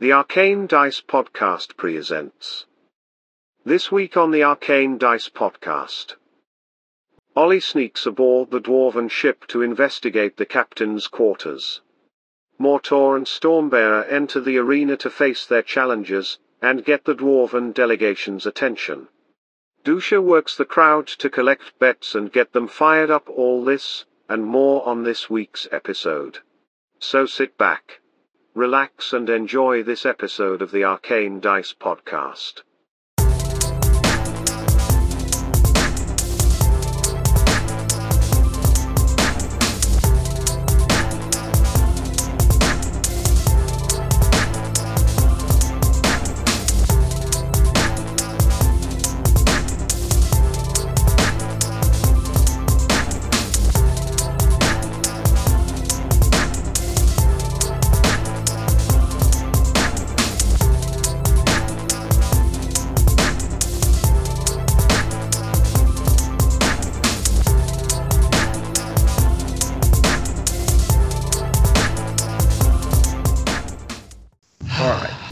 The Arcane Dice Podcast presents. This week on the Arcane Dice Podcast. Olly sneaks aboard the dwarven ship to investigate the captain's quarters. Mor-Tor and Stormbearer enter the arena to face their challengers and get the dwarven delegation's attention. Dusha works the crowd to collect bets and get them fired up. All this and more on this week's episode. So sit back, relax, and enjoy this episode of the Arcane Dice Podcast.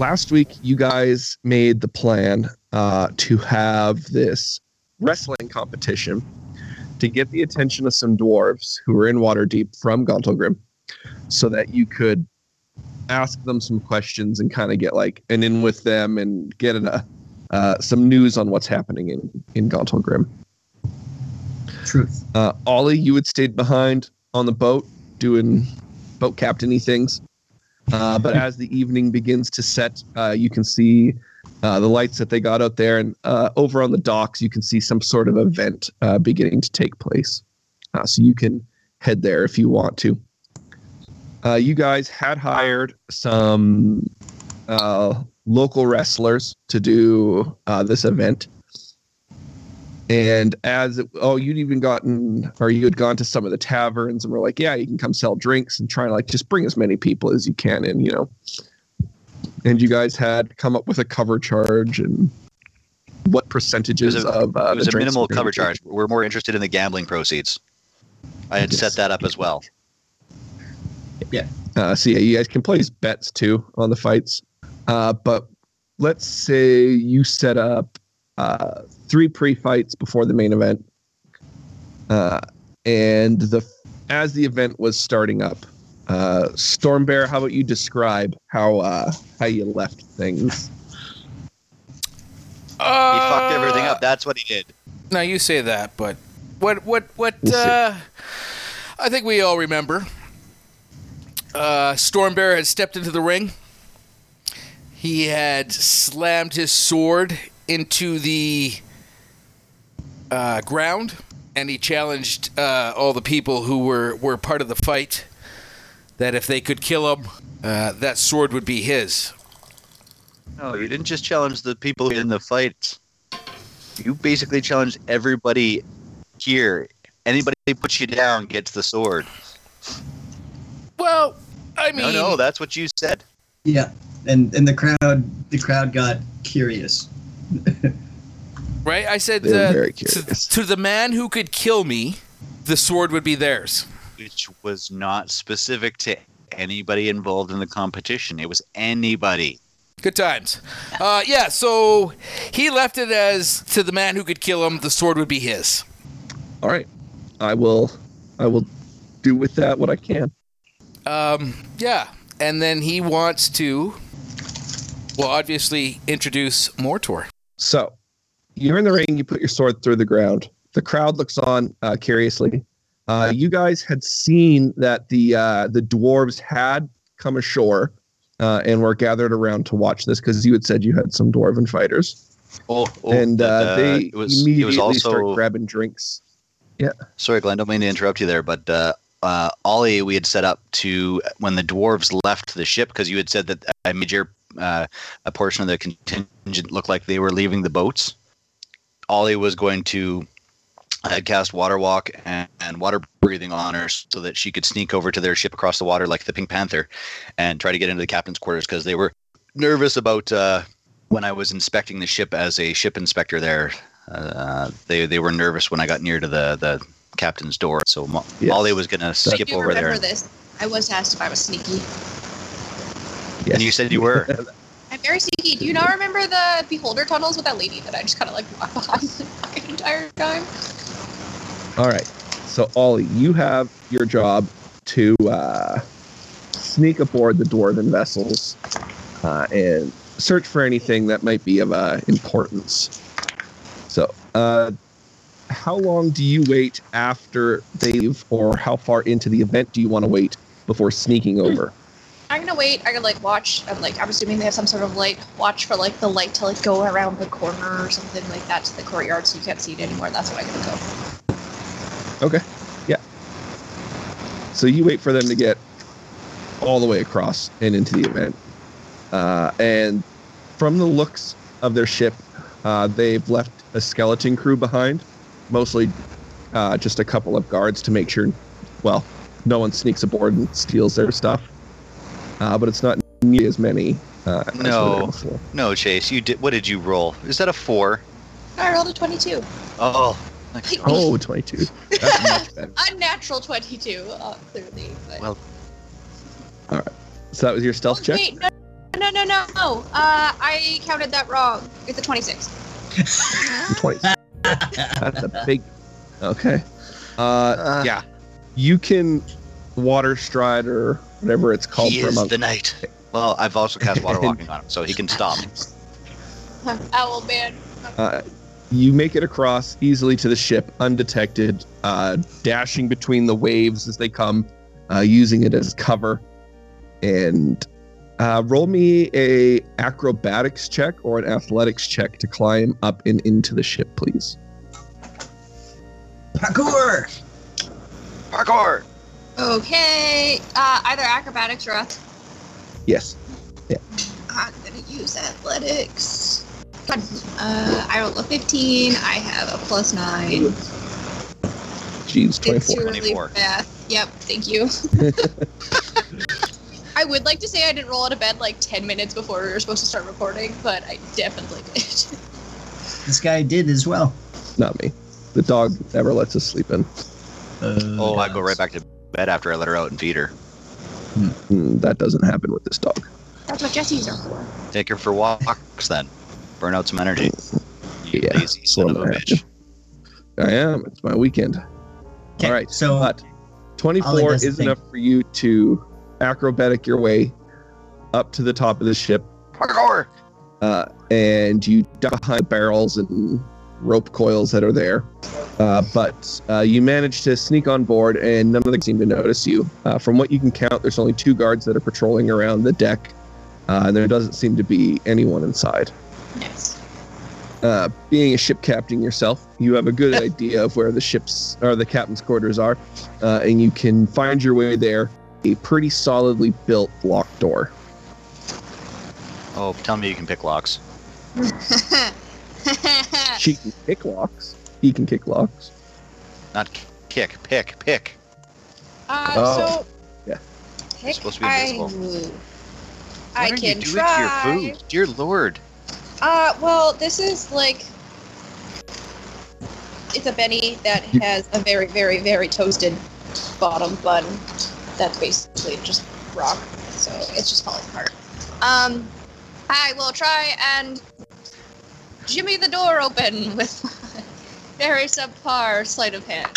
Last week, you guys made the plan uh, to have this wrestling competition to get the attention of some dwarves who were in Waterdeep from Gauntlgrym so that you could ask them some questions and kind of get like an in with them and get uh, uh, some news on what's happening in, in Gauntlgrym. Truth. Uh, Olly, you had stayed behind on the boat doing boat captainy things. Uh, but as the evening begins to set, uh, you can see uh, the lights that they got out there, and uh, over on the docks, you can see some sort of event uh, beginning to take place. So you can head there if you want to. You guys had hired some local wrestlers to do this event. And as it, oh, you'd even gotten, or you had gone to some of the taverns and were like, yeah, you can come sell drinks and try and like just bring as many people as you can in, you know. And you guys had come up with a cover charge and what percentages It was a- of uh, it was the a minimal cover be. charge. We're more interested in the gambling proceeds. I had Yes. set that up as well. Yeah. Uh, so yeah, you guys can place bets too on the fights. Uh, but let's say you set up uh, three pre-fights before the main event, uh, and the as the event was starting up, uh, Stormbear, how about you describe how uh, how you left things? He fucked everything up. That's what he did. Now you say that, but what what what We'll uh I think we all remember. Uh Stormbear had stepped into the ring. He had slammed his sword into the uh, ground and he challenged uh, all the people who were, were part of the fight that if they could kill him, uh, that sword would be his. No, you didn't just challenge the people in the fight. You basically challenged everybody here. Anybody that puts you down gets the sword. Well, I mean, No, no, that's what you said. Yeah, and and the crowd the crowd got curious. Right? I said uh, very to, to the man who could kill me, the sword would be theirs. Which was not specific to anybody involved in the competition. It was anybody. Good times. Uh, yeah, so he left it as to the man who could kill him, the sword would be his. All right, I will I will do with that what I can. Um, yeah, and then he wants to, well, obviously introduce Mor-Tor. So you're in the ring, you put your sword through the ground. The crowd looks on uh, curiously. Uh, you guys had seen that the uh, the dwarves had come ashore uh, and were gathered around to watch this because you had said you had some dwarven fighters, Oh, oh, and but, uh, they it was, it immediately was also start grabbing drinks. Yeah. Sorry, Glen, don't mean to interrupt you there, but uh, uh, Olly, we had set up to when the dwarves left the ship because you had said that a major uh, a portion of the contingent looked like they were leaving the boats. Olly was going to uh, cast water walk and, and water breathing on her so that she could sneak over to their ship across the water like the Pink Panther and try to get into the captain's quarters because they were nervous about uh, when I was inspecting the ship as a ship inspector there. Uh, they they were nervous when I got near to the the captain's door. So Mo- Yes. Olly was gonna skip do over remember there. this. I was asked if I was sneaky. Yes. And you said you were. Sneaky. Do you not remember the beholder tunnels with that lady that I just kind of like walked behind the entire time? All right. So Olly, you have your job to uh, sneak aboard the dwarven vessels uh, and search for anything that might be of uh, importance. So, uh, how long do you wait after they leave, or how far into the event do you want to wait before sneaking over? I'm gonna wait. I'm gonna like watch. I'm like I'm assuming they have some sort of light. Watch for like the light to like go around the corner or something like that to the courtyard, so you can't see it anymore. That's what I'm gonna go. Okay. Yeah. So you wait for them to get all the way across and into the event. Uh, and from the looks of their ship, uh, they've left a skeleton crew behind, mostly uh, just a couple of guards to make sure, well, no one sneaks aboard and steals their stuff. Uh, but it's not nearly as many. Uh, as were there No. before. No, Chayse. You did. What did you roll? Is that a four? I rolled a 22. Oh. Oh, 22. That's much better. Unnatural 22, uh, clearly. But... Well, all right. So that was your stealth Oh, check? Wait, no, no, no, no, no. Uh, I counted that wrong. It's a 26. 20. That's a big. Okay. Uh, Uh. yeah. You can water stride or whatever it's called he for is monk. the knight. Well, I've also cast water walking on him, so he can stop. Owl man. Uh, you make it across easily to the ship undetected, uh, dashing between the waves as they come, uh, using it as cover. And uh, roll me a acrobatics check or an athletics check to climb up and into the ship, please. Parkour! Parkour. Okay. Uh, either acrobatics or ath- Yes. I'm gonna use athletics. Uh, I rolled a 15. I have a plus nine. Jeez, It's 24. purely 24. math. Yep. Thank you. I would like to say I didn't roll out of bed like 10 minutes before we were supposed to start recording, but I definitely did. This guy did as well. Not me. The dog never lets us sleep in. Uh, Oh, I go right back to bed after I let her out and feed her. Mm, that doesn't happen with this dog. That's what Jesse's are for. Take her for walks then. Burn out some energy. You Yeah, lazy son of a I bitch. I am. It's my weekend. Okay, All right. so but 24 does the is thing. enough for you to acrobatic your way up to the top of the ship, Parkour. uh, and you duck behind barrels and rope coils that are there. Uh, but uh, you manage to sneak on board, and none of them seem to notice you. Uh, from what you can count, there's only two guards that are patrolling around the deck, uh, and there doesn't seem to be anyone inside. Nice. uh, being a ship captain yourself, you have a good idea of where the ship's or the captain's quarters are, uh, and you can find your way there. A pretty solidly built locked door. Oh, tell me you can pick locks. She can kick locks. He can kick locks. Not kick, pick, pick. uh, Oh, so. yeah. Heck, supposed to be I, invisible. I what are can you doing try. to your food? Dear Lord. Uh, well, this is like. It's a Benny that has a very, very, very toasted bottom bun. That's basically just rock, so it's just falling apart. Um, I will try and jimmy the door open with very subpar sleight of hand.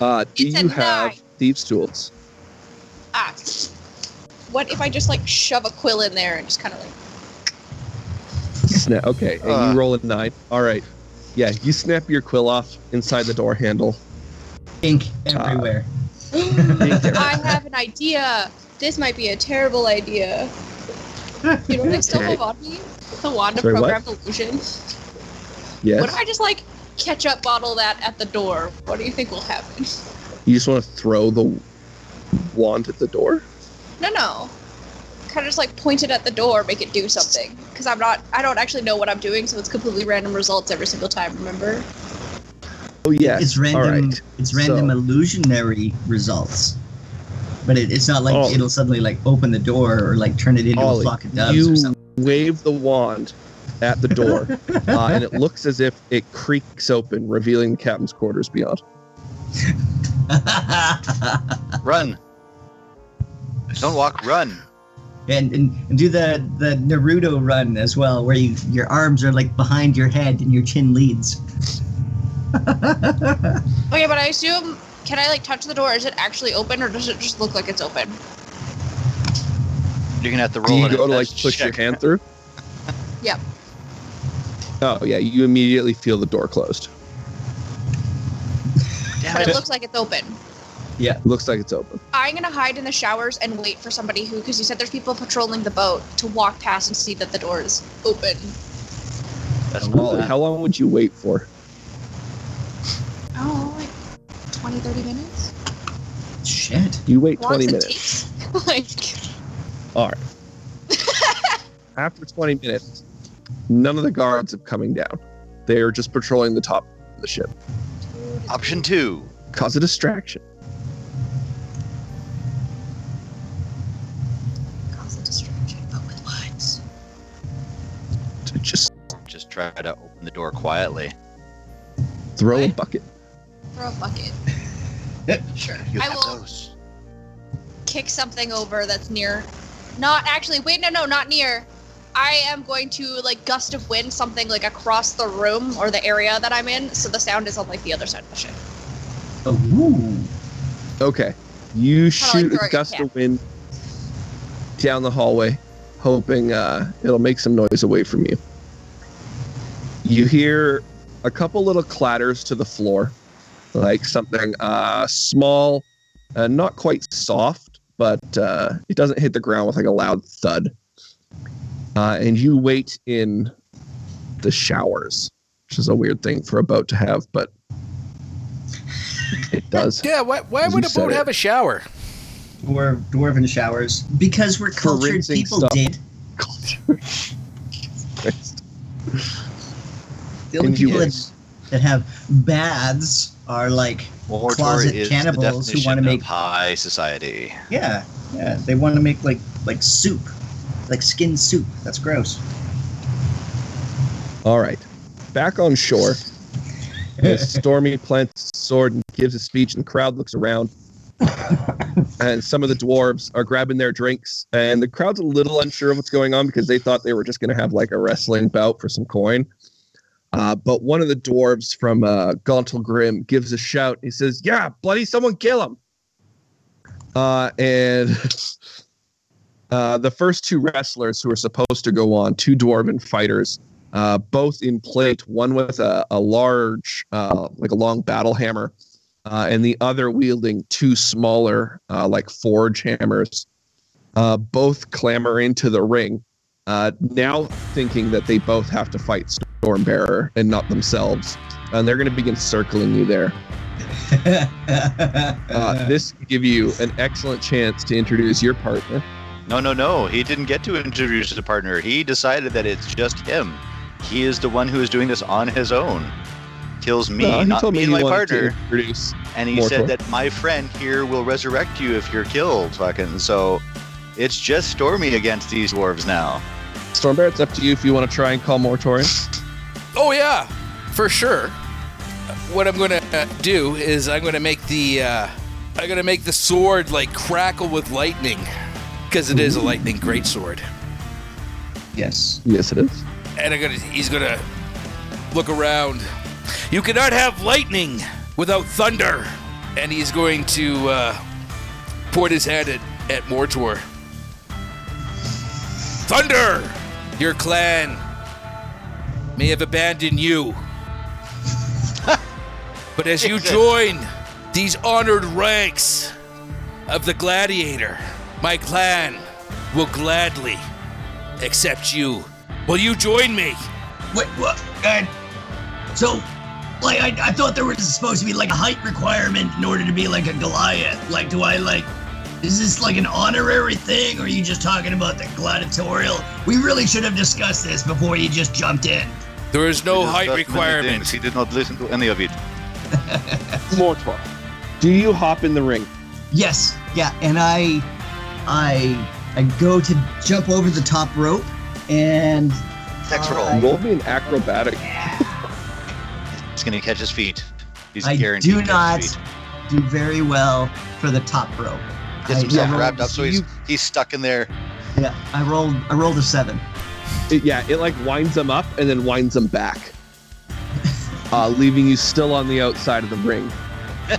Uh, do It's you have nine. thieves' tools? Ah, what if I just like shove a quill in there and just kind of like. Snap. Okay, and Uh. you roll a nine. All right. Yeah, you snap your quill off inside the door handle. ink everywhere. I have an idea. This might be a terrible idea. You know what I still Okay. have on me? The wand of Sorry, what? programmed illusion. Yes. What if I just like ketchup bottle that at the door? What do you think will happen? You just want to throw the wand at the door? No, no. Kind of just like point it at the door, make it do something. Because I'm not, I don't actually know what I'm doing, so it's completely random results every single time. Remember? Oh yes. It's random. right. It's random So- illusionary results. But it, it's not like Oh. it'll suddenly like open the door or like turn it into Olly, a flock of doves you or something. wave the wand at the door, uh, and it looks as if it creaks open, revealing the captain's quarters beyond. Run. Don't walk, run. and, and, and do the, the Naruto run as well, where you your arms are like behind your head and your chin leads. Okay, but I assume can I like touch the door? Is it actually open or does it just look like it's open? You're gonna have to roll. Do roll you go to like invest push your hand through? Yep. Oh yeah, you immediately feel the door closed. Damn But it. it looks like it's open. Yeah, looks like it's open. I'm gonna hide in the showers and wait for somebody who, because you said there's people patrolling the boat, to walk past and see that the door is open. That's Wally, not how long would you wait for? Oh, like 20, 30 minutes? Shit. You wait How 20 does minutes. take? like, All right. After 20 minutes, none of the guards have coming down. They are just patrolling the top of the ship. Option two. Cause a distraction. cause a distraction, but with what? To just Just try to open the door quietly. throw a bucket. Throw a bucket. sure. You I have will those. kick something over that's near. Not actually. Wait, no, no, not near. I am going to like gust of wind something like across the room or the area that I'm in, so the sound is on like the other side of the ship. Oh, Okay. You shoot throw a gust of wind down the hallway, hoping uh, it'll make some noise away from you. You hear a couple little clatters to the floor, like something uh, small, uh, not quite soft, but uh, it doesn't hit the ground with like a loud thud. Uh, and you wait in the showers, which is a weird thing for a boat to have, but it does. Yeah, why, why would a boat said it. have a shower? dwarf, dwarven showers. Because we're cultured people, stuff. did. Christ. The only And you people that, was- that have baths are like, Mordor Closet cannibals who wanna make- high society. yeah, yeah, they want to make like like soup, like skin soup. That's gross. All right. Back on shore, Stormy plants his sword and gives a speech, and the crowd looks around. and some of the dwarves are grabbing their drinks, and the crowd's a little unsure of what's going on because they thought they were just going to have like a wrestling bout for some coin. Uh, but one of the dwarves from uh, Grim gives a shout. He says, "Yeah, bloody someone kill him!" Uh, and uh, the first two wrestlers who are supposed to go on, two dwarven fighters, uh, both in plate, one with a, a large, uh, like a long battle hammer, uh, and the other wielding two smaller, uh, like forge hammers. Uh, both clamber into the ring, now thinking that they both have to fight Stormbearer and not themselves. And they're going to begin circling you there. Uh, this give you an excellent chance to introduce your partner. No, no, no. He didn't get to introduce his partner. He decided that it's just him. He is the one who is doing this on his own. Kills me, No, not me me, my partner. introduce. And he More said that my friend here will resurrect you if you're killed. Fucking so, it's just Stormy against these dwarves now. Stormbearer, it's up to you if you want to try and call Moratorium. Oh yeah, for sure. What I'm gonna do is I'm gonna make the uh, I'm gonna make the sword like crackle with lightning, because it is a lightning greatsword. yes. Yes, it is. And I'm gonna he's gonna look around. You cannot have lightning without thunder. And he's going to uh, point his hand at, at Mor-Tor. Thunder! Your clan may have abandoned you. but as you join these honored ranks of the gladiator, my clan will gladly accept you. Will you join me? Wait, what? Uh, so, like, I, I thought there was supposed to be like a height requirement in order to be like a Goliath. Like, do I like? Is this like an honorary thing, or are you just talking about the gladiatorial? We really should have discussed this before you just jumped in. There is no height discussed requirement. He did not listen to any of it. Mor-Tor. Do you hop in the ring? Yes, yeah, and I, I, I go to jump over the top rope, and Next roll. I- Roll me an acrobatic. He's gonna catch his feet. He's I guaranteed do to catch not his feet. do very well for the top rope. Gets I- himself I- wrapped up, so he's you- he's stuck in there. Yeah, I rolled. I rolled a seven. It, yeah, it like winds them up and then winds them back, uh, leaving you still on the outside of the ring.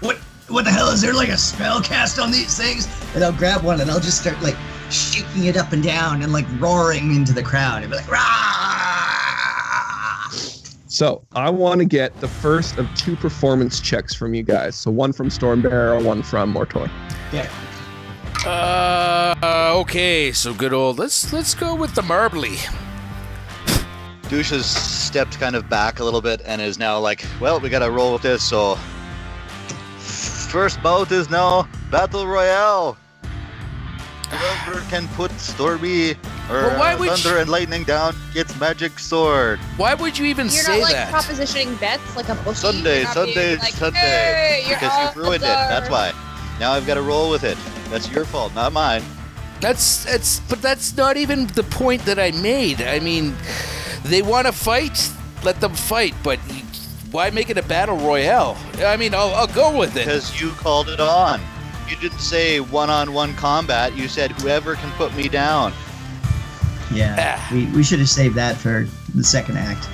What? What the hell is there like a spell cast on these things? And I'll grab one and I'll just start like shaking it up and down and like roaring into the crowd and be like, Rah! So I want to get the first of two performance checks from you guys. So one from Stormbearer, one from Mor-Tor. Yeah. Uh, okay, so good old. Let's let's go with the marbly. Douche has stepped kind of back a little bit and is now like, well, we gotta roll with this. So, first bout is now battle royale. Whoever can put Stormy or Well, why uh, thunder you- and lightning down gets magic sword. Why would you even You're say not like propositioning bets like a bookie. Sunday, Sunday, being like, Sunday. Hey, because you ruined it. That's why. Now I've got to roll with it. That's your fault, not mine. That's that's but that's not even the point that I made. I mean, they want to fight, let them fight, but why make it a battle royale? I mean, I'll, I'll go with it. Because you called it on. You didn't say one-on-one combat. You said whoever can put me down. Yeah. Ah. We, we should have saved that for the second act.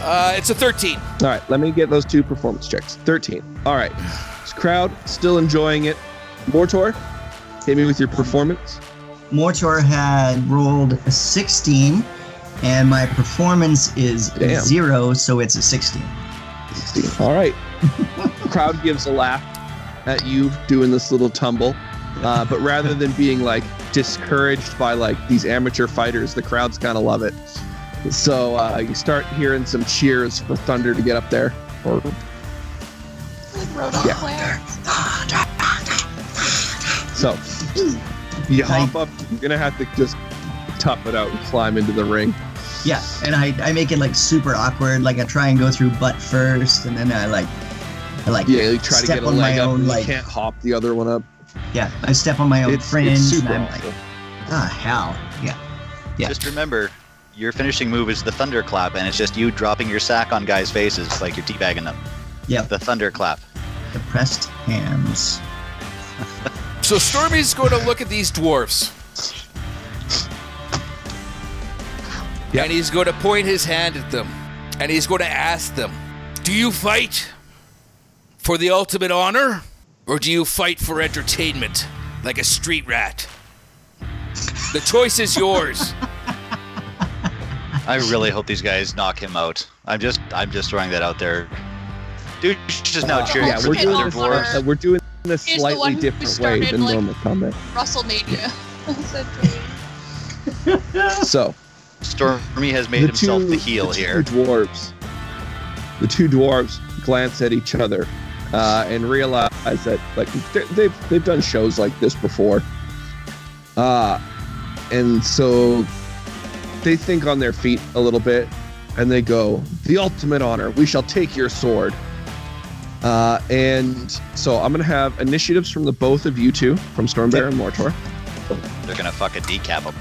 Uh, it's a 13. All right, let me get those two performance checks. 13. All right. This crowd still enjoying it. Mor-Tor, hit me with your performance. Mor-Tor had rolled a 16, and my performance is Damn. zero, so it's a 16. 16. All right. crowd gives a laugh at you doing this little tumble. Uh, but rather than being like discouraged by like these amateur fighters, the crowds kind of love it. So uh, you start hearing some cheers for Thunder to get up there. Or Like Rodon Yeah. so you hop up. You're gonna have to just tough it out and climb into the ring. Yeah, and I, I make it like super awkward. Like I try and go through butt first, and then I like, I like, Yeah, you try to step get a on leg my up, own and like, you can't hop the other one up. yeah, I step on my own It's, fringe, it's super and I'm awful. like, ah, hell, yeah, Yeah. Just remember, your finishing move is the thunderclap, and it's just you dropping your sack on guys' faces like you're teabagging them. yeah, The thunderclap. The pressed hands. So Stormy's going to look at these dwarfs. Yeah. And he's going to point his hand at them. And he's going to ask them Do you fight for the ultimate honor? Or do you fight for entertainment like a street rat? The choice is yours. I really hope these guys knock him out. I'm just, I'm just throwing that out there. Dude, just now cheering yeah, for we're the doing other this. dwarves. uh, we're doing this He's the slightly different way started, than like- normal combat. WrestleMania. So Stormy has made himself the heel the here. Two dwarves. The two dwarves glance at each other uh, and realize that like they- they've they've done shows like this before, uh, and so they think on their feet a little bit, and they go, "The ultimate honor. We shall take your sword." Uh, and so I'm gonna have initiatives from the both of you two, from Stormbear and Mor-Tor. They're gonna fucking decap him.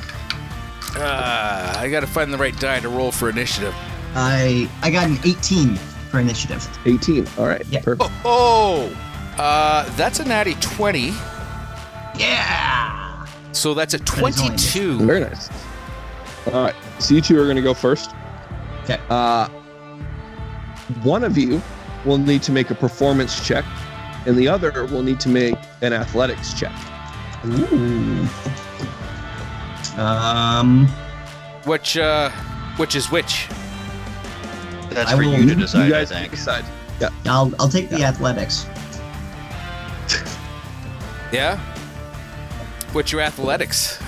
Uh, I got to find the right die to roll for initiative. I I got an 18 for initiative. 18. All right. Yeah. Perfect. Oh, uh, that's a natty 20. Yeah. So that's a is only 22. Very nice. All right. So you two are going to go first. Okay. Uh, one of you will need to make a performance check, and the other will need to make an athletics check. Ooh. Um. Which, uh, which is which? That's I for will- you to you decide, you I guys think. decide. I'll I'll take the athletics. Yeah? What's your athletics?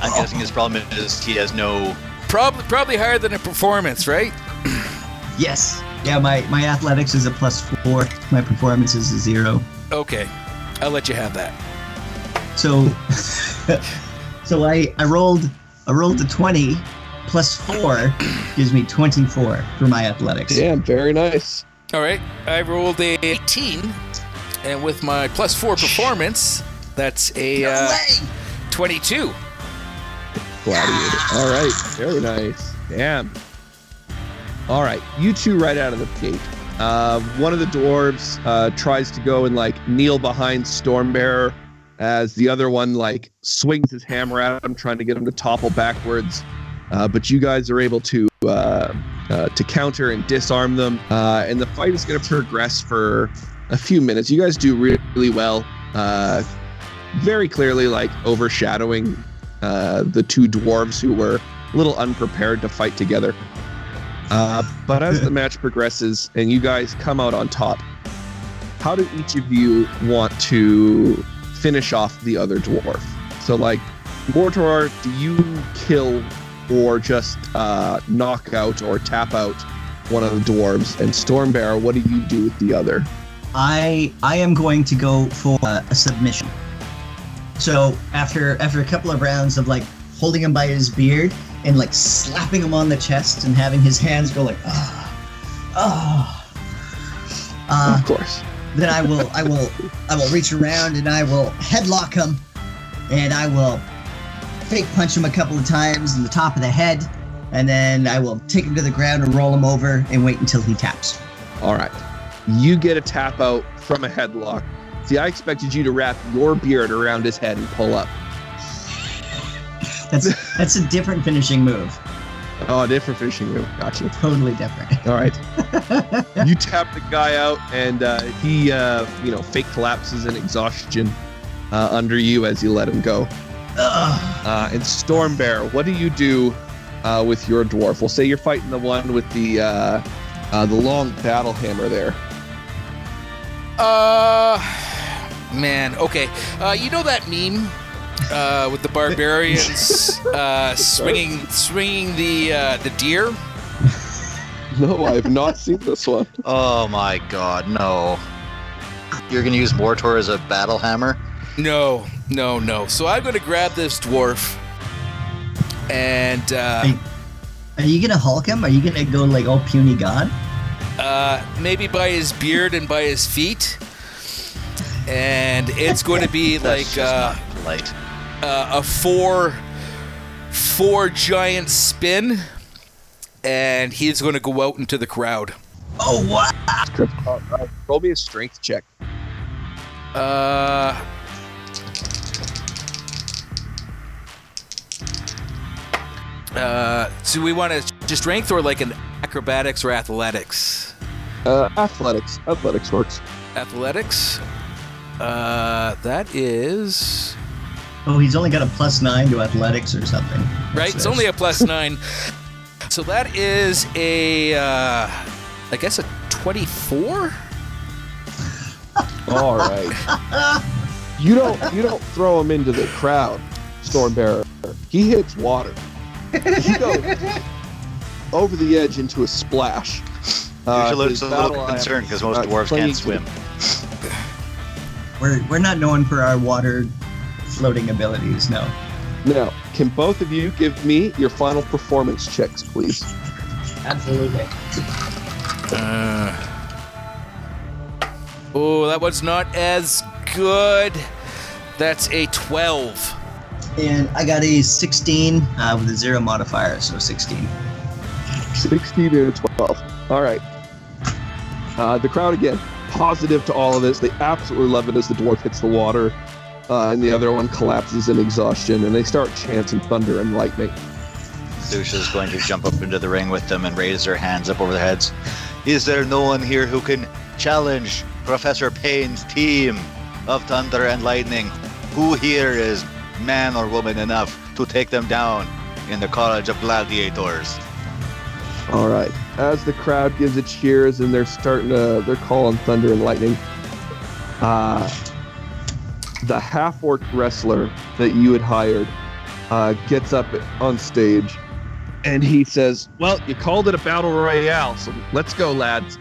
I'm guessing his problem is he has no. Probably, probably higher than a performance, right? Yes. Yeah. My my athletics is a plus four. My performance is a zero. Okay, I'll let you have that. So, so I I rolled I rolled a 20 plus four gives me 24 for my athletics. Damn, very nice. All right, I rolled a 18, and with my plus four performance, that's a No uh, 22. Gladiator. All right. Very nice. Damn. All right. You two right out of the gate Uh, one of the dwarves uh, tries to go and like kneel behind Stormbearer as the other one like swings his hammer at him, trying to get him to topple backwards. Uh, but you guys are able to uh, uh, to counter and disarm them, uh, and the fight is going to progress for a few minutes. You guys do really, really well, very clearly like overshadowing the two dwarves who were a little unprepared to fight together. Uh, but as the match progresses and you guys come out on top, how do each of you want to finish off the other dwarf? So, like, Mor-Tor, do you kill or just uh, knock out or tap out one of the dwarves? And Stormbearer, what do you do with the other? I I am going to go for a, a submission. So after after a couple of rounds of like holding him by his beard and like slapping him on the chest and having his hands go like ah ah, uh, of course. then I will I will I will reach around and I will headlock him and I will fake punch him a couple of times in the top of the head and then I will take him to the ground and roll him over and wait until he taps. All right. You get a tap out from a headlock. See, I expected you to wrap your beard around his head and pull up. That's that's a different finishing move. Oh, a different finishing move. Gotcha. Totally different. All right. you tap the guy out, and uh, he, uh, you know, fake collapses in exhaustion uh, under you as you let him go. Uh, and Stormbear, what do you do uh, with your dwarf? We'll say you're fighting the one with the uh, uh, the long battle hammer there. Uh, man. Okay. Uh, you know that meme uh, with the barbarians uh, swinging swinging the uh, the deer? No, I have not seen this one. Oh my god, no. You're gonna use Mor-Tor as a battle hammer? No, no, no. So I'm going to grab this dwarf and uh, Are you gonna Hulk him? Are you gonna go like all puny god? uh, maybe by his beard and by his feet. And it's going to be like just uh, not polite. Uh, a four four giant spin, and he's going to go out into the crowd. Oh what? Uh, uh, roll me a strength check. Uh. Uh, so we want to just strength or like an acrobatics or athletics? Uh, athletics. Athletics works. Athletics. Uh, that is Oh, he's only got a plus nine to athletics or something. right. It's only a plus nine. So that is a, uh, I guess a twenty-four. All right. You don't you don't throw him into the crowd, Stormbearer. He hits water. He goes over the edge into a splash. Uh, Usually his it's a little battle concerned because most uh, dwarves can't swim. We're we're not known for our water floating abilities. No. Now, can both of you give me your final performance checks, please? Absolutely. Uh, oh, that one's not as good. That's a 12. And I got a 16 uh, with a zero modifier, so 16. 16 to 12. All right. Uh, the crowd again, positive to all of this. They absolutely love it as the dwarf hits the water, uh, and the other one collapses in exhaustion, and they start chanting thunder and lightning. Zusha's going to jump up into the ring with them and raise their hands up over their heads. Is there no one here who can challenge Professor Payne's team of Thunder and Lightning? Who here is man or woman enough to take them down in the College of Gladiators? All right. As the crowd gives its cheers and they're starting to, they're calling thunder and lightning. Uh, the half orc wrestler that you had hired uh, gets up on stage and he says, Well, you called it a battle royale, so let's go, lads.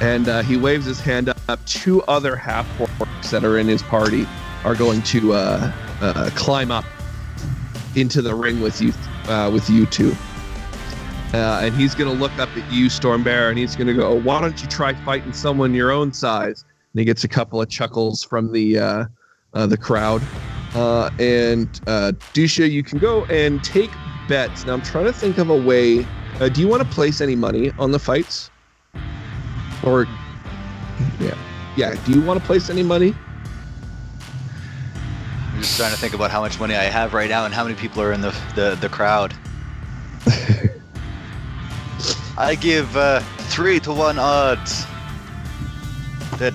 And uh, he waves his hand up. Two other half orcs that are in his party are going to uh, uh, climb up into the ring with you, uh, with you two. Uh, and he's going to look up at you, Stormbearer, and he's going to go, "Why don't you try fighting someone your own size?" And he gets a couple of chuckles from the uh, the crowd. Uh, and uh, Dusha, you can go and take bets. Now I'm trying to think of a way. Uh, do you want to place any money on the fights? Or yeah, yeah. Do you want to place any money? I'm just trying to think about how much money I have right now and how many people are in the the, the crowd. I give uh, three to one odds that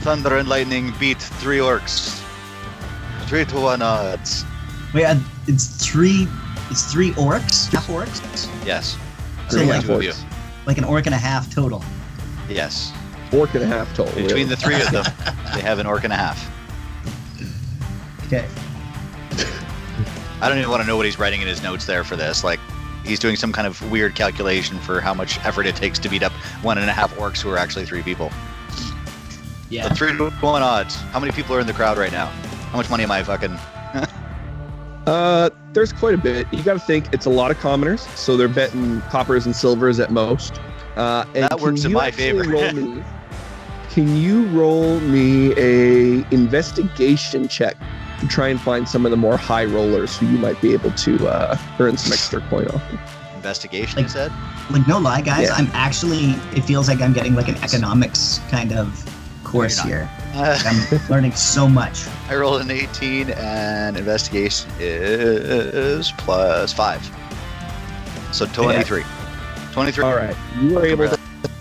thunder and lightning beat three orcs. Three to one odds. Wait, uh, it's three. It's three orcs, half orcs, Yes. So Three like- half two of you. orcs. like an orc and a half total. Yes. Orc and a half total. Between really. the three of them, they have an orc and a half. Okay. I don't even want to know what he's writing in his notes there for this. Like, he's doing some kind of weird calculation for how much effort it takes to beat up one and a half orcs who are actually three people. Yeah. The three to one odds. How many people are in the crowd right now? How much money am I fucking? Uh, there's quite a bit. You got to think it's a lot of commoners, so they're betting coppers and silvers at most. Uh, and That works can in you my actually favor. roll me- can you roll me a investigation check to try and find some of the more high rollers who you might be able to uh, earn some extra coin off? Investigation, Like- you said? Like no lie, guys. Yeah. I'm actually. It feels like I'm getting like an economics kind of course not. here. Uh, I'm learning so much. I rolled an 18, and investigation is plus five. So 23. 23. All right, you were able to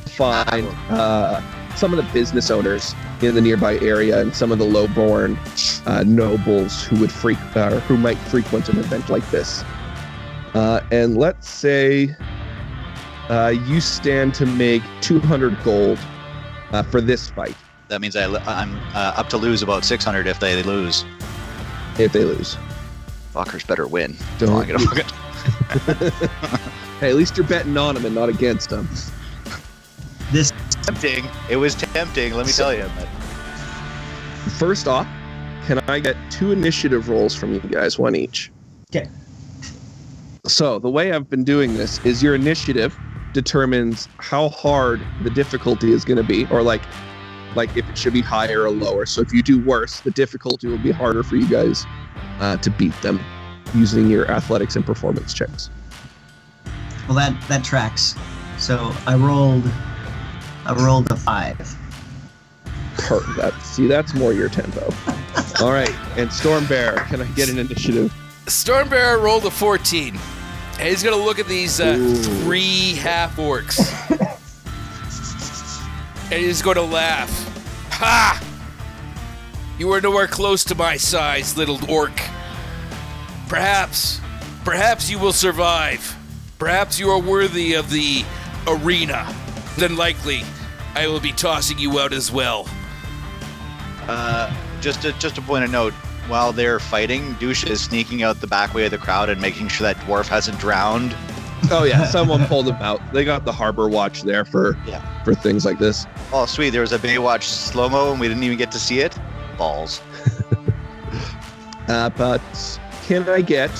find uh, some of the business owners in the nearby area and some of the low-born uh, nobles who would freak uh, who might frequent an event like this. Uh, and let's say uh, you stand to make 200 gold uh, for this fight That means I, I'm uh, up to lose about 600 if they lose. if they lose. Fuckers better win. Don't- I'm gonna fucking Hey, at least you're betting on them and not against them. This tempting. It was tempting, let me tell you. But First off, can I get two initiative rolls from you guys, one each? Okay. So the way I've been doing this is your initiative determines how hard the difficulty is going to be, or like, like if it should be higher or lower. So if you do worse, the difficulty will be harder for you guys uh, to beat them using your athletics and performance checks. well that that tracks. So I rolled. I rolled a five. Per- that see, that's more your tempo. All right, and Storm Bear, can I get an initiative? Stormbearer rolled a 14. And he's going to look at these uh, three half orcs. and he's going to laugh. Ha! You are nowhere close to my size, little orc. Perhaps, perhaps you will survive. Perhaps you are worthy of the arena. Then likely, I will be tossing you out as well. uh, just to, just a point of note, while they're fighting, Douche is sneaking out the back way of the crowd and making sure that dwarf hasn't drowned. Oh yeah, someone pulled them out. They got the harbor watch there for Yeah. for things like this. Oh, sweet. There was a Baywatch slow mo and we didn't even get to see it. Balls. Uh, but can I get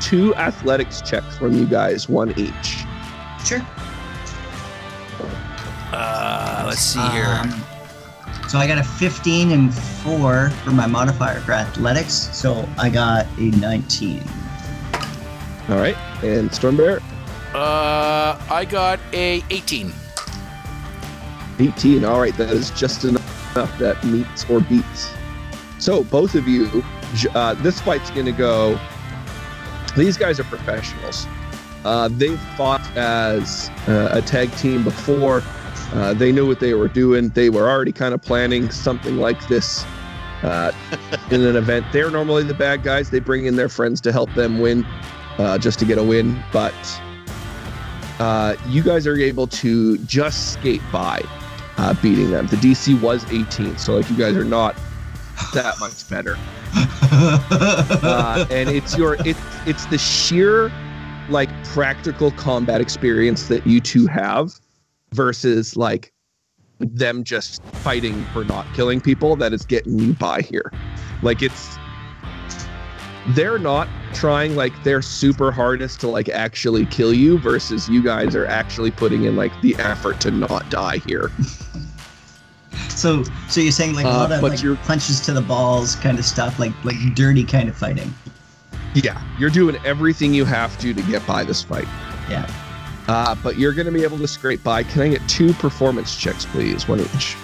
two athletics checks from you guys, one each? Sure. Uh, let's see here. Um, so I got a 15 and 4 for my modifier for athletics. So I got a 19. All right, and Storm Bear, Uh, I got a 18. 18. All right, that is just enough that meets or beats. So both of you, uh, this fight's gonna go. These guys are professionals. Uh, they've fought as uh, a tag team before. Uh, they knew what they were doing. They were already kind of planning something like this uh, in an event. They're normally the bad guys. They bring in their friends to help them win, uh, just to get a win. But uh, you guys are able to just skate by uh, beating them. The DC was 18, so like you guys are not that much better. Uh, and it's your it's it's the sheer like practical combat experience that you two have versus like them just fighting for not killing people that is getting you by here. Like it's they're not trying like their super hardest to like actually kill you versus you guys are actually putting in like the effort to not die here. so so you're saying like a Uh, lot of but like you're- punches to the balls kind of stuff, like like dirty kind of fighting. Yeah, you're doing everything you have to to get by this fight. Yeah. Uh, but you're going to be able to scrape by. Can I get two performance checks, please? One each.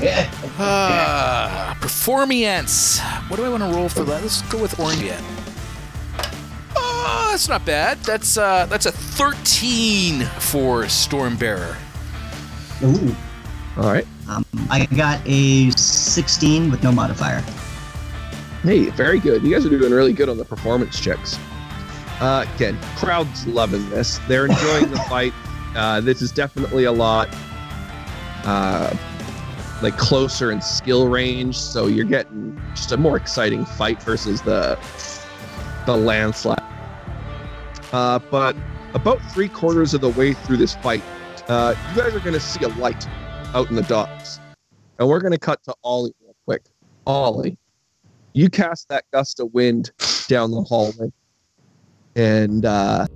Yeah. Ah, performance. What do I want to roll for that? Let's go with Orient. Oh, that's not bad. That's uh, that's a 13 for Stormbearer. Ooh. All right. Um, I got a 16 with no modifier. Hey, very good. You guys are doing really good on the performance checks. Uh, again, crowd's loving this. They're enjoying the fight. Uh, this is definitely a lot uh, like closer in skill range, so you're getting just a more exciting fight versus the the landslide. Uh, but about three quarters of the way through this fight, uh, you guys are going to see a light out in the docks, and we're going to cut to Olly real quick. Olly, you cast that gust of wind down the hallway, and uh,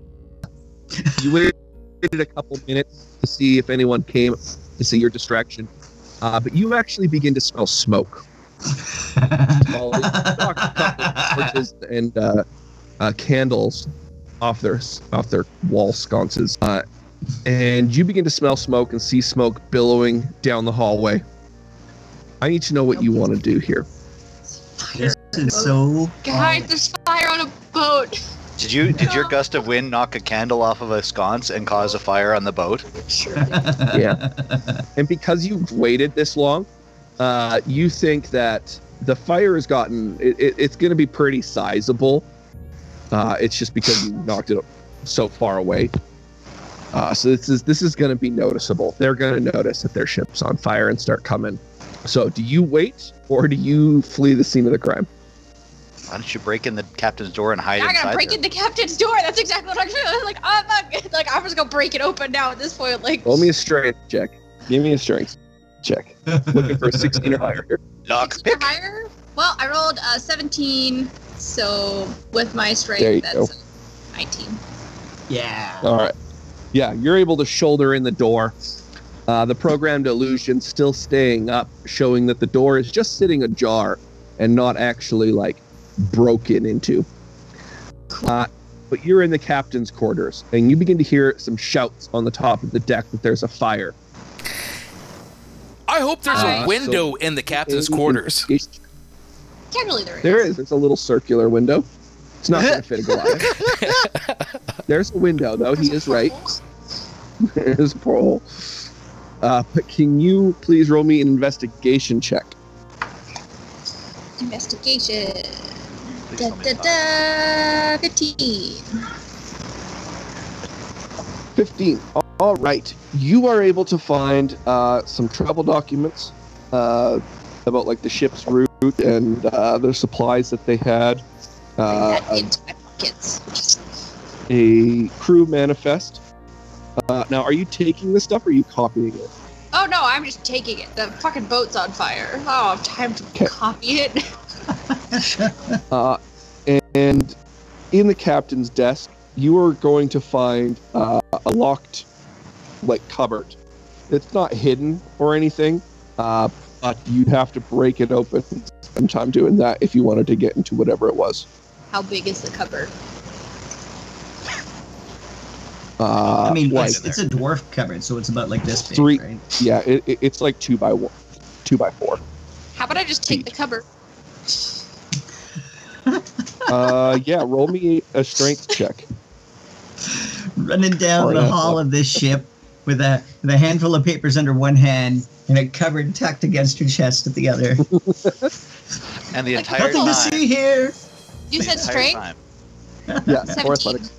you waited a couple minutes to see if anyone came to see your distraction. Uh, but you actually begin to smell smoke. Torches and uh, uh, candles off their off their wall sconces, uh, and you begin to smell smoke and see smoke billowing down the hallway. I need to know what you want to do here. This is so. Guys, there's fire on a boat. Did you did your gust of wind knock a candle off of a sconce and cause a fire on the boat? Sure. Yeah. And because you've waited this long, uh, you think that the fire has gotten it, it, it's going to be pretty sizable. Uh, it's just because you knocked it so far away. Uh, so this is this is going to be noticeable. They're going to notice that their ship's on fire and start coming. So do you wait or do you flee the scene of the crime? Why don't you break in the captain's door and hide I'm inside gonna break there? in the captain's door. That's exactly what I'm doing. Like I'm not like I'm just gonna break it open now at this point. Like Roll me a strength check. Give me a strength check. Looking for a 16 or higher. here. Lock Six or higher. Well, I rolled uh, 17, so with my strength, There you that's go. uh, 19. yeah. All right. Yeah, you're able to shoulder in the door. Uh, the programmed illusion still staying up, showing that the door is just sitting ajar and not actually like broken into. Uh, but you're in the captain's quarters, and you begin to hear some shouts on the top of the deck that there's a fire. I hope there's Uh, a window in the captain's quarters. Generally, there is. There is. There's a little circular window. It's not going to fit a Goliath. There's a window, though. He is right. There's a porthole. Uh, but can you please roll me an investigation check? Investigation. Please Da, da, da, 15. 15. All right. You are able to find uh, some travel documents uh, about like the ship's route and uh, the supplies that they had. Uh, that into my pockets. a crew manifest. Uh, now, are you taking this stuff or are you copying it? Oh no, I'm just taking it. The fucking boat's on fire. Oh, I have time to Okay. copy it. Uh, and in the captain's desk, you are going to find uh, a locked, like cupboard. It's not hidden or anything, uh, but you'd have to break it open. and Spend time doing that if you wanted to get into whatever it was. How big is the cupboard? Uh, I mean, like it's, it's a dwarf cupboard, so it's about like this big, Three- right? yeah, it, it- it's like two by one, two by four. How about I just take the cupboard? Uh, yeah, roll me a strength check. Running down Or the not, hull what? of this ship with a with a handful of papers under one hand and a cupboard tucked against her chest at the other. And the Like, entire Nothing to see here. You the said strength? time. Yeah, 17. or athletics.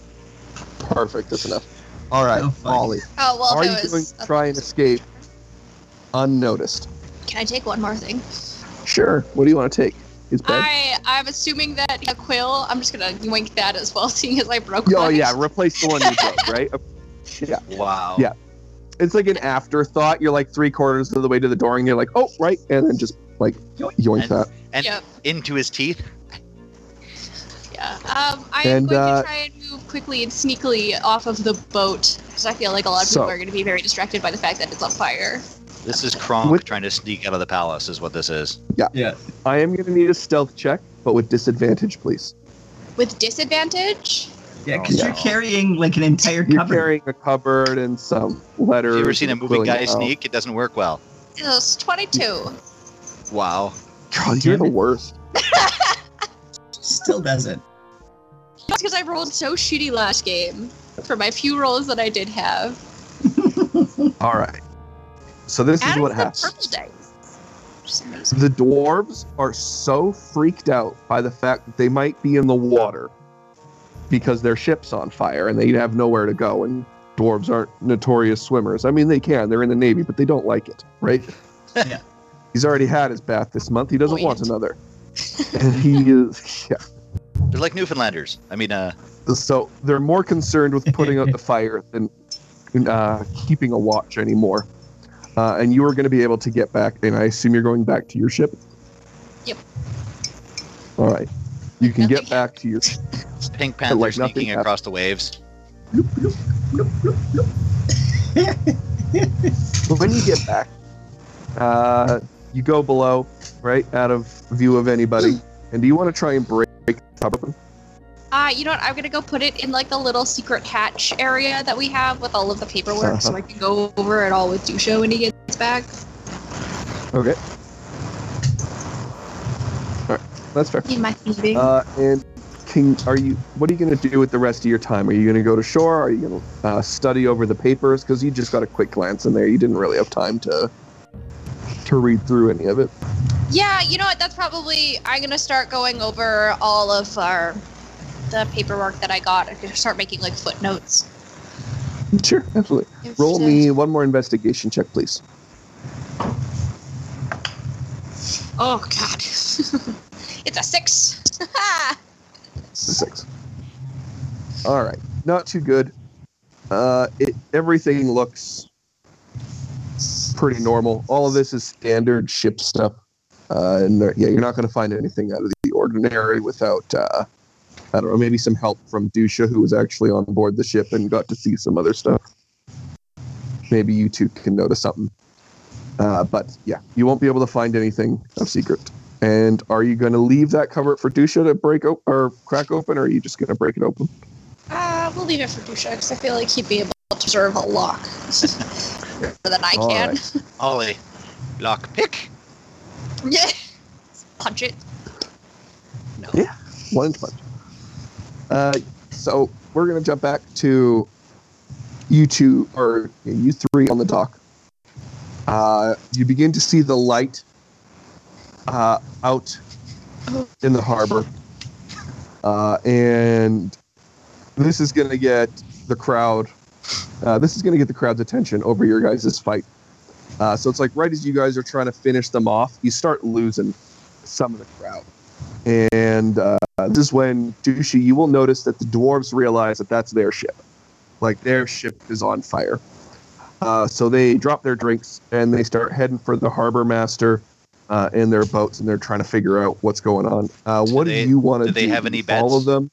Perfect, that's enough. All right, Oh, fuck. Olly, Oh well, are if you it going was. to try and escape unnoticed? Can I take one more thing? Sure. What do you want to take? His bed? I I'm assuming that a quill. I'm just gonna yoink that as well, seeing as I broke. oh mine. yeah, replace the one you broke, right? Wow. Yeah. It's like an afterthought. You're like three quarters of the way to the door, and you're like, oh right, and then just like yoink And- that. And Yep. into his teeth. Yeah. Um, I And, am going uh, to try and move quickly and sneakily off of the boat because I feel like a lot of So- people are going to be very distracted by the fact that it's on fire. This is Kronk With- trying to sneak out of the palace, is what this is. Yeah. Yeah. I am going to need a stealth check, but with disadvantage, please. With disadvantage. Yeah, oh, because Yeah. you're carrying like an entire You're cupboard. carrying a cupboard and some letters. Have you ever seen a movie guy out. sneak? It doesn't work well. It was 22. Wow. God, you're Damn the it. worst. Still doesn't. That's because I rolled so shitty last game for my few rolls that I did have. All right. So this is what happens. purple dice. Which is amazing. The dwarves are so freaked out by the fact that they might be in the water because their ship's on fire and they have nowhere to go. And dwarves aren't notorious swimmers. I mean, they can. They're in the navy, but they don't like it, right? Yeah. He's already had his bath this month. He doesn't want another. and he is, yeah. They're like Newfoundlanders. I mean, uh, So they're more concerned with putting out the fire than uh, keeping a watch anymore. Uh, and you are going to be able to get back, and I assume you're going back to your ship. Yep. All right. You can get Nothing back to your. Pink Panther like nothing sneaking happened. across the waves. When you get back, uh, you go below, right, out of view of anybody. And do you want to try and break the cupboard? Uh, you know what? I'm gonna go put it in like the little secret hatch area that we have with all of the paperwork, so I can go over it all with Dusha when he gets back. Okay. All right, that's fair. In my thieving. Uh, and can are you? What are you going to do with the rest of your time? Are you going to go to shore? Are you going to uh, study over the papers? Because you just got a quick glance in there. You didn't really have time to to read through any of it. yeah, you know what? That's probably. I'm gonna start going over all of our the paperwork that I got. I'm gonna start making like footnotes. Sure, absolutely. Roll me one more investigation check, please. Oh God. it's a six. It's a six. All right, not too good. Uh, it everything looks pretty normal. All of this is standard ship stuff, uh, and yeah, you're not going to find anything out of the ordinary without uh, I don't know, maybe some help from Dusha, who was actually on board the ship and got to see some other stuff. Maybe you two can notice something. Uh, but yeah, you won't be able to find anything of secret. And are you going to leave that cover for Dusha to break op- or crack open, or are you just going to break it open? Uh, we'll leave it for Dusha because I feel like he'd be able to preserve a lock better than I All can. right. Olly, lock pick. Yeah. Punch it. No. Yeah. One inch punch. Uh, so we're going to jump back to you two, or you three on the dock. Uh, you begin to see the light uh, out in the harbor. Uh, and this is going to get the crowd, uh, this is to get the crowd's attention over your guys' fight. So it's like right as you guys are trying to finish them off, you start losing some of the crowd. And uh, this is when Dushi, you will notice that the dwarves realize that that's their ship. Like their ship is on fire. Uh, so they drop their drinks and they start heading for the harbor master uh, in their boats, and they're trying to figure out what's going on. Uh, what they- do you want to do do? they have any Follow bets? them.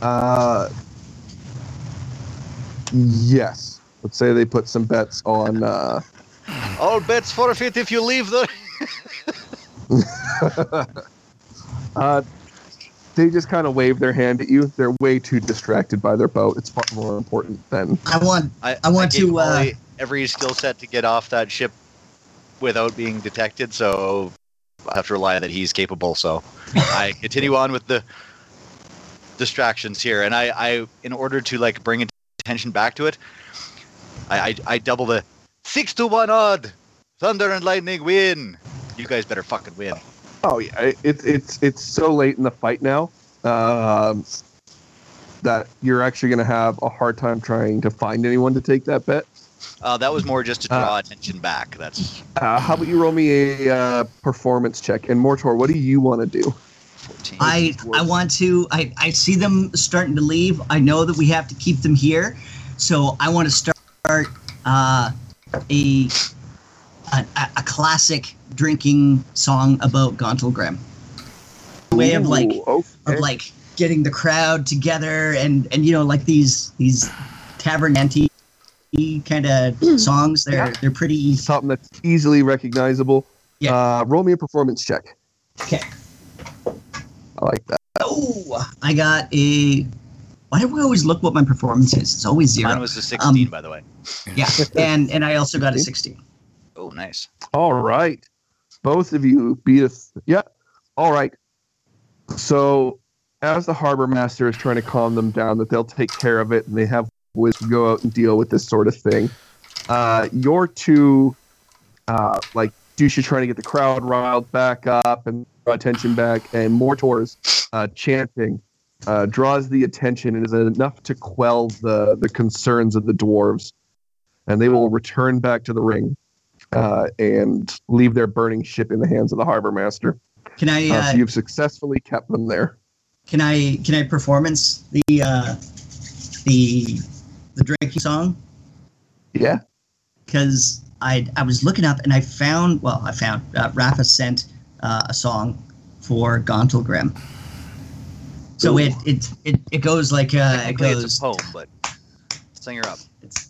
Uh, yes. Let's say they put some bets on. Uh, All bets forfeit if you leave the. uh, they just kind of wave their hand at you. They're way too distracted by their boat. It's far more important than. I want I, I want gave to, uh, Olly every skill set to get off that ship without being detected, so I have to rely that he's capable. So I continue on with the distractions here, and I, I in order to like bring attention back to it, I, I, I double the six to one odd. Thunder and lightning win. You guys better fucking win. Oh yeah, it's it's it's so late in the fight now um, that you're actually going to have a hard time trying to find anyone to take that bet. Uh, that was more just to draw attention back. That's Uh, how about you roll me a uh, performance check? And Mor-Tor, what do you want to do? 14. I I want to I, I see them starting to leave. I know that we have to keep them here. So I want to start uh, a, a a classic drinking song about Gauntlgrym. Way of like Ooh, okay. of like getting the crowd together and and you know like these these tavern anti kind of songs. They're Yeah. they're pretty something that's easily recognizable. Yeah. Uh, roll me a performance check. okay. I like that. Oh, I got a why do we always look what my performance is? It's always zero. Mine was a 16, Um, by the way. yeah, and and I also got a 16. Oh, nice. All right. Both of you beat us. Yeah. All right. So, as the harbor master is trying to calm them down, that they'll take care of it and they have to go out and deal with this sort of thing. Uh, your two, uh, like, Dusha trying to get the crowd riled back up and draw attention back, and Mor-Tor's uh, chanting uh, draws the attention and is enough to quell the, the concerns of the dwarves. And they will return back to the ring uh, and leave their burning ship in the hands of the harbor master. Can I Uh, uh, so you've successfully kept them there. can I can I performance the uh, the the drinking song? Yeah. because I I was looking up and I found well I found uh, Rafa sent uh, a song for Gauntlgrym. So it, it it it goes like uh, I it goes. it's a poem, but sing her up. It's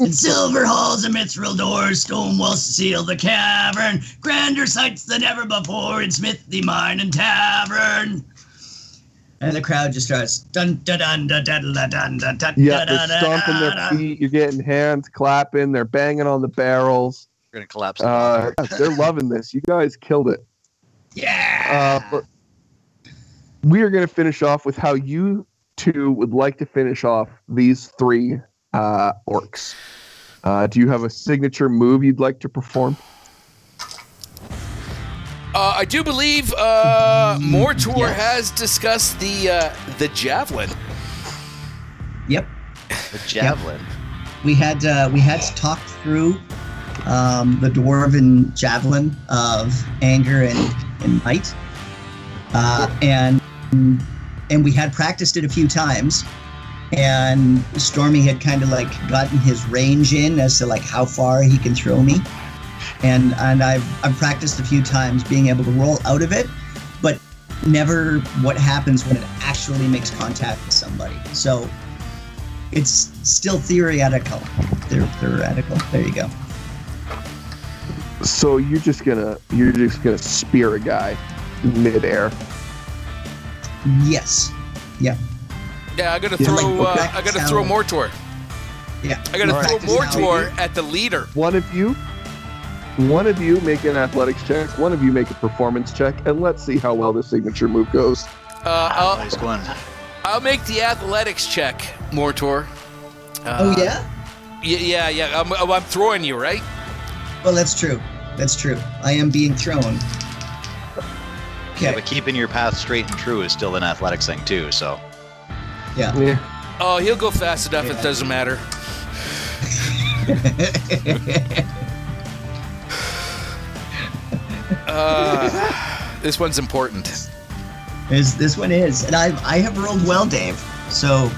in silver halls and mithril doors, stone walls seal the cavern, grander sights than ever before in smithy mine and tavern. And the crowd just starts dun dun dun dun dun dun dun dun dun. Yeah, dun, they're dun, stomping dun, their dun. feet. You're getting hands clapping. They're banging on the barrels. We're going to collapse. the Uh, bar. they're loving this. You guys killed it. Yeah. Uh, but we are going to finish off with how you two would like to finish off these three uh, orcs. Uh, do you have a signature move you'd like to perform? Uh, I do believe uh, Mor-Tor yes. has discussed the uh, the javelin. Yep. the javelin. we had uh, we had talked through um, the dwarven javelin of anger and, and might, uh, and and we had practiced it a few times. And Stormy had kind of like gotten his range in as to like how far he can throw me, and and I've I've practiced a few times being able to roll out of it, but never what happens when it actually makes contact with somebody. So it's still theoretical. They're theoretical. There you go. So you're just gonna you're just gonna spear a guy midair. Yes. Yeah, Yeah, I gotta Yeah, throw. like, uh. I gotta throw Sound- Mor-Tor. Yeah. I gotta All right. throw Practice how we Mor-Tor at the leader. One of you, one of you make an athletics check. One of you make a performance check, and let's see how well the signature move goes. Uh, I'll, Nice one. I'll make the athletics check, Mor-Tor. Uh, Oh yeah. Yeah, yeah, yeah. I'm, I'm throwing you, right? Well, that's true. That's true. I am being thrown. Yeah, but keeping your path straight and true is still an athletics thing too. So Yeah. Yeah. Oh, he'll go fast enough. It doesn't matter. Uh, this one's important. this this one is, and I I have rolled well, Dave. So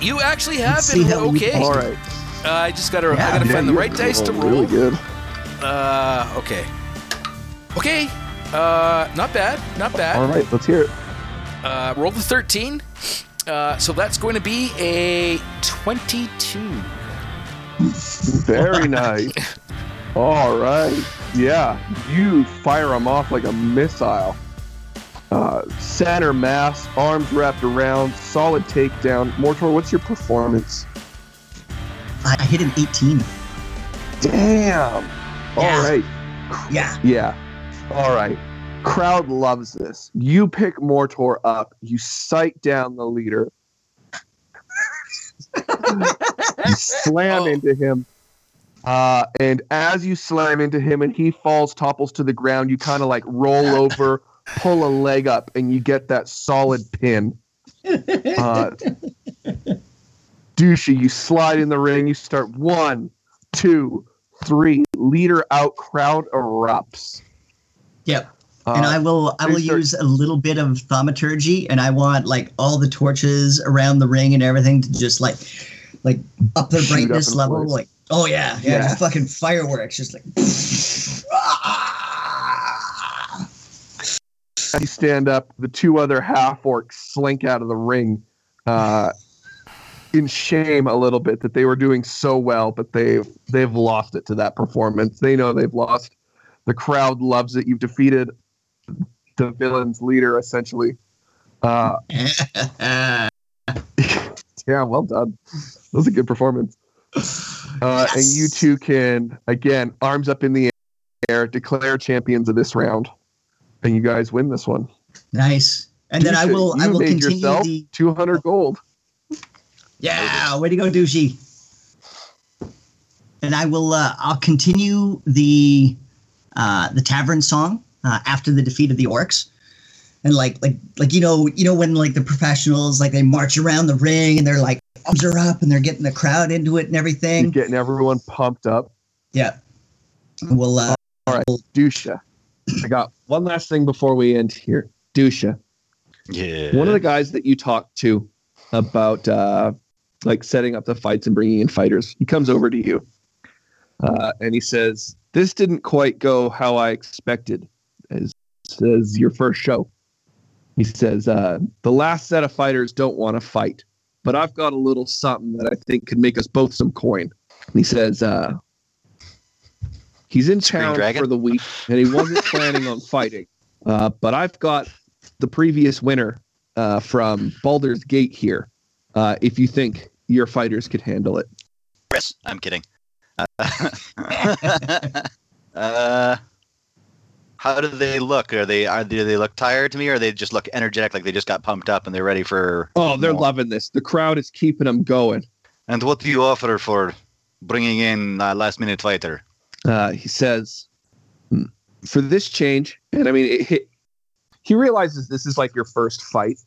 You actually have Let's been how we- okay. All right. Uh, I just gotta, I Yeah. gotta Yeah, find the you right dice to roll. Really good. Uh, okay. Okay. Uh, not bad. Not bad. All right, let's hear it. Uh, roll the 13. Uh, so that's going to be a 22. Very nice. All right. Yeah, you fire them off like a missile. Uh, center mass, arms wrapped around, solid takedown. Mor-Tor, what's your performance? I, I hit an 18. Damn. All Yeah. right. Yeah. Yeah. All right. Crowd loves this. You pick Mor-Tor up. You sight down the leader. you slam Oh. into him. Uh, and as you slam into him and he falls, topples to the ground, you kind of like roll over, pull a leg up, and you get that solid pin. Uh, douchey, you slide in the ring. You start one, two, three. Leader out. Crowd erupts. Yep. Uh, and I will I will start- use a little bit of thaumaturgy, and I want like all the torches around the ring and everything to just like like up their Shoot up brightness level. flames. Like oh yeah, yeah, Yeah. just fucking fireworks, just like. As you stand up, the two other half orcs slink out of the ring, uh, in shame a little bit that they were doing so well, but they've they've lost it to that performance. They know they've lost. The crowd loves it. You've defeated the villain's leader essentially. Uh, yeah, well done. That was a good performance. Uh, And you two can, again, arms up in the air, declare champions of this round. And you guys win this one. nice. And then I will. I will made continue yourself the. 200 gold. Yeah, way to go, douchey. And I will. Uh, I'll continue the uh, the tavern song uh, after the defeat of the orcs. And like, like, like you know, you know when like the professionals like they march around the ring and they're like arms are up and they're getting the crowd into it and You're everything. getting everyone pumped up. Yeah. We'll. Uh, All right, Dusha. I got one last thing before we end here. Dusha, Yeah. one of the guys that you talked to about uh, like setting up the fights and bringing in fighters, he comes over to you uh, and he says, "This didn't quite go how I expected." As says your first show, he says, uh, "The last set of fighters don't want to fight, but I've got a little something that I think could make us both some coin." And he says, uh, "He's in Screen town Dragon? for the week, and he wasn't planning on fighting, uh, but I've got the previous winner uh, from Baldur's Gate here. Uh, if you think your fighters could handle it." Chris, I'm kidding. Uh, uh, how do they look? Are they are do they look tired to me, or they just look energetic, like they just got pumped up and they're ready for? Oh, they're more? loving this. The crowd is keeping them going. And what do you offer for bringing in a last minute fighter? Uh, he says, "Hmm, for this change, and I mean, it, he, he realizes this is like your first fight,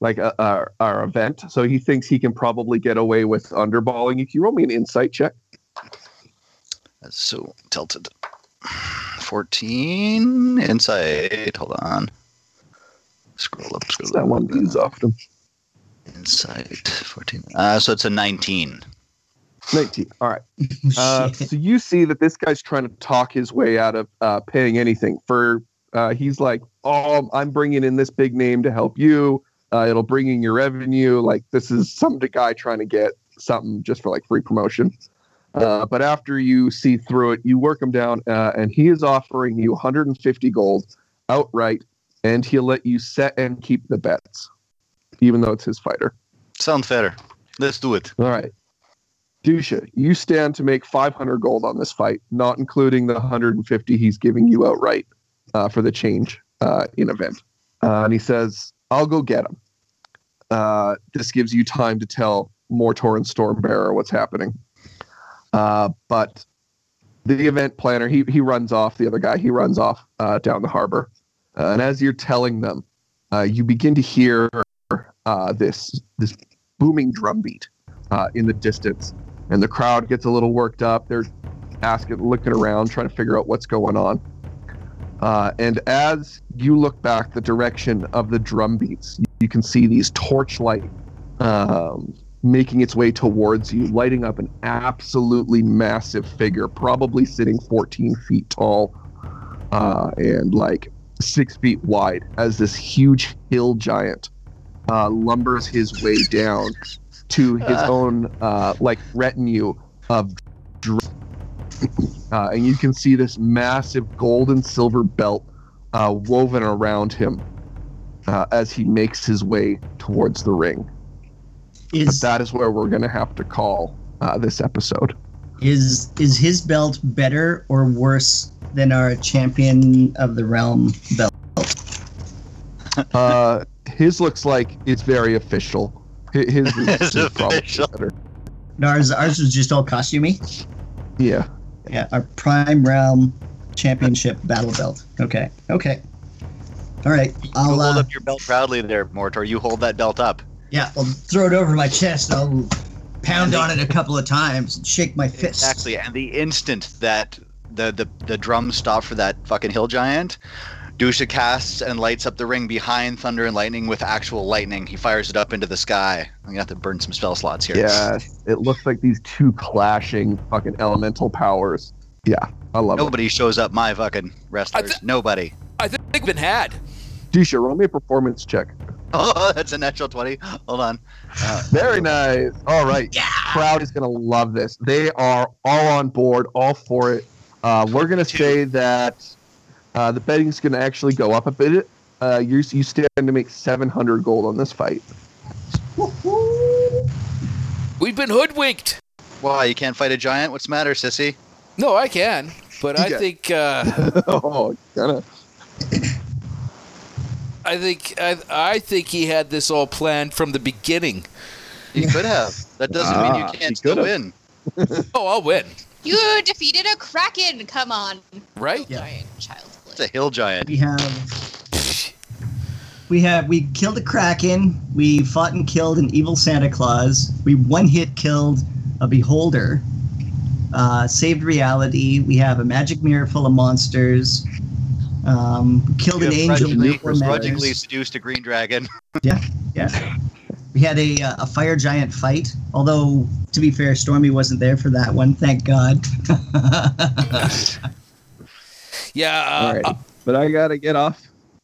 like uh, our, our event. So he thinks he can probably get away with underballing you. Can you roll me an insight check? That's so tilted. Fourteen insight. Hold on. Scroll up. Scroll That up. one goes off them. Insight. Fourteen. Uh, so it's a nineteen. 19. All right. Uh, so you see that this guy's trying to talk his way out of uh, paying anything for. Uh, he's like, "Oh, I'm bringing in this big name to help you. Uh, it'll bring in your revenue. Like this is some guy trying to get something just for like free promotion." Uh, but after you see through it, you work him down, uh, and he is offering you 150 gold outright, and he'll let you set and keep the bets, even though it's his fighter. Sounds fair. Let's do it. All right. Dusha, you stand to make 500 gold on this fight, not including the 150 he's giving you outright uh, for the change uh, in event. Uh, and he says, I'll go get him. Uh, this gives you time to tell Mor-Tor and Stormbearer what's happening. Uh, but the event planner, he, he runs off, the other guy, he runs off uh, down the harbor. Uh, and as you're telling them, uh, you begin to hear uh, this, this booming drum beat uh, in the distance, and the crowd gets a little worked up. They're asking, looking around, trying to figure out what's going on. Uh, and as you look back the direction of the drum beats, you, you can see these torchlight um, making its way towards you, lighting up an absolutely massive figure, probably sitting 14 feet tall uh, and like six feet wide, as this huge hill giant uh, lumbers his way down to his own uh, like retinue of uh, and you can see this massive gold and silver belt uh, woven around him uh, as he makes his way towards the ring. But is that is where we're going to have to call uh, this episode. is is his belt better or worse than our champion of the realm belt? Uh, his looks like it's very official. Hi- His is, It's is probably official. better. Ours ours was just all costumey. Yeah. Yeah, our prime realm championship battle belt. Okay, okay. All right, I'll hold uh, up your belt proudly there, Mor-Tor. You hold that belt up. Yeah, I'll throw it over my chest. I'll pound on it a couple of times and shake my fist. Exactly. And the instant that the, the, the drums stop for that fucking hill giant, Dusha casts and lights up the ring behind Thunder and Lightning with actual lightning. He fires it up into the sky. I'm gonna have to burn some spell slots here. Yeah. It looks like these two clashing fucking elemental powers. Yeah. I love it. Nobody shows up my fucking wrestlers. thi- Nobody. I think we've been had. Dusha, roll me a performance check. Oh, that's a natural 20. Hold on. Uh, Very nice. All right. Yeah. Crowd is going to love this. They are all on board, all for it. Uh, we're going to say that uh, the betting's going to actually go up a bit Uh, you you stand to make 700 gold on this fight. We've been hoodwinked. Why you can't fight a giant? What's the matter, sissy? No, I can, but I Yeah. think uh, oh, kind of. I think I, I think he had this all planned from the beginning. He could have. That doesn't mean Ah, you can't still could've. win. Oh, I'll win, You defeated a kraken. Come on, right? Yeah. giant child. It's a hill giant. We have we have we killed a kraken. We fought and killed an evil Santa Claus. We one hit killed a beholder. Uh, saved reality. We have a magic mirror full of monsters. Um, killed You an angel. grudgingly, with four manners. grudgingly seduced a green dragon. Yeah. Yeah. We had a uh, a fire giant fight. Although to be fair, Stormy wasn't there for that one. Thank God. Yeah. Uh, right, but I gotta get off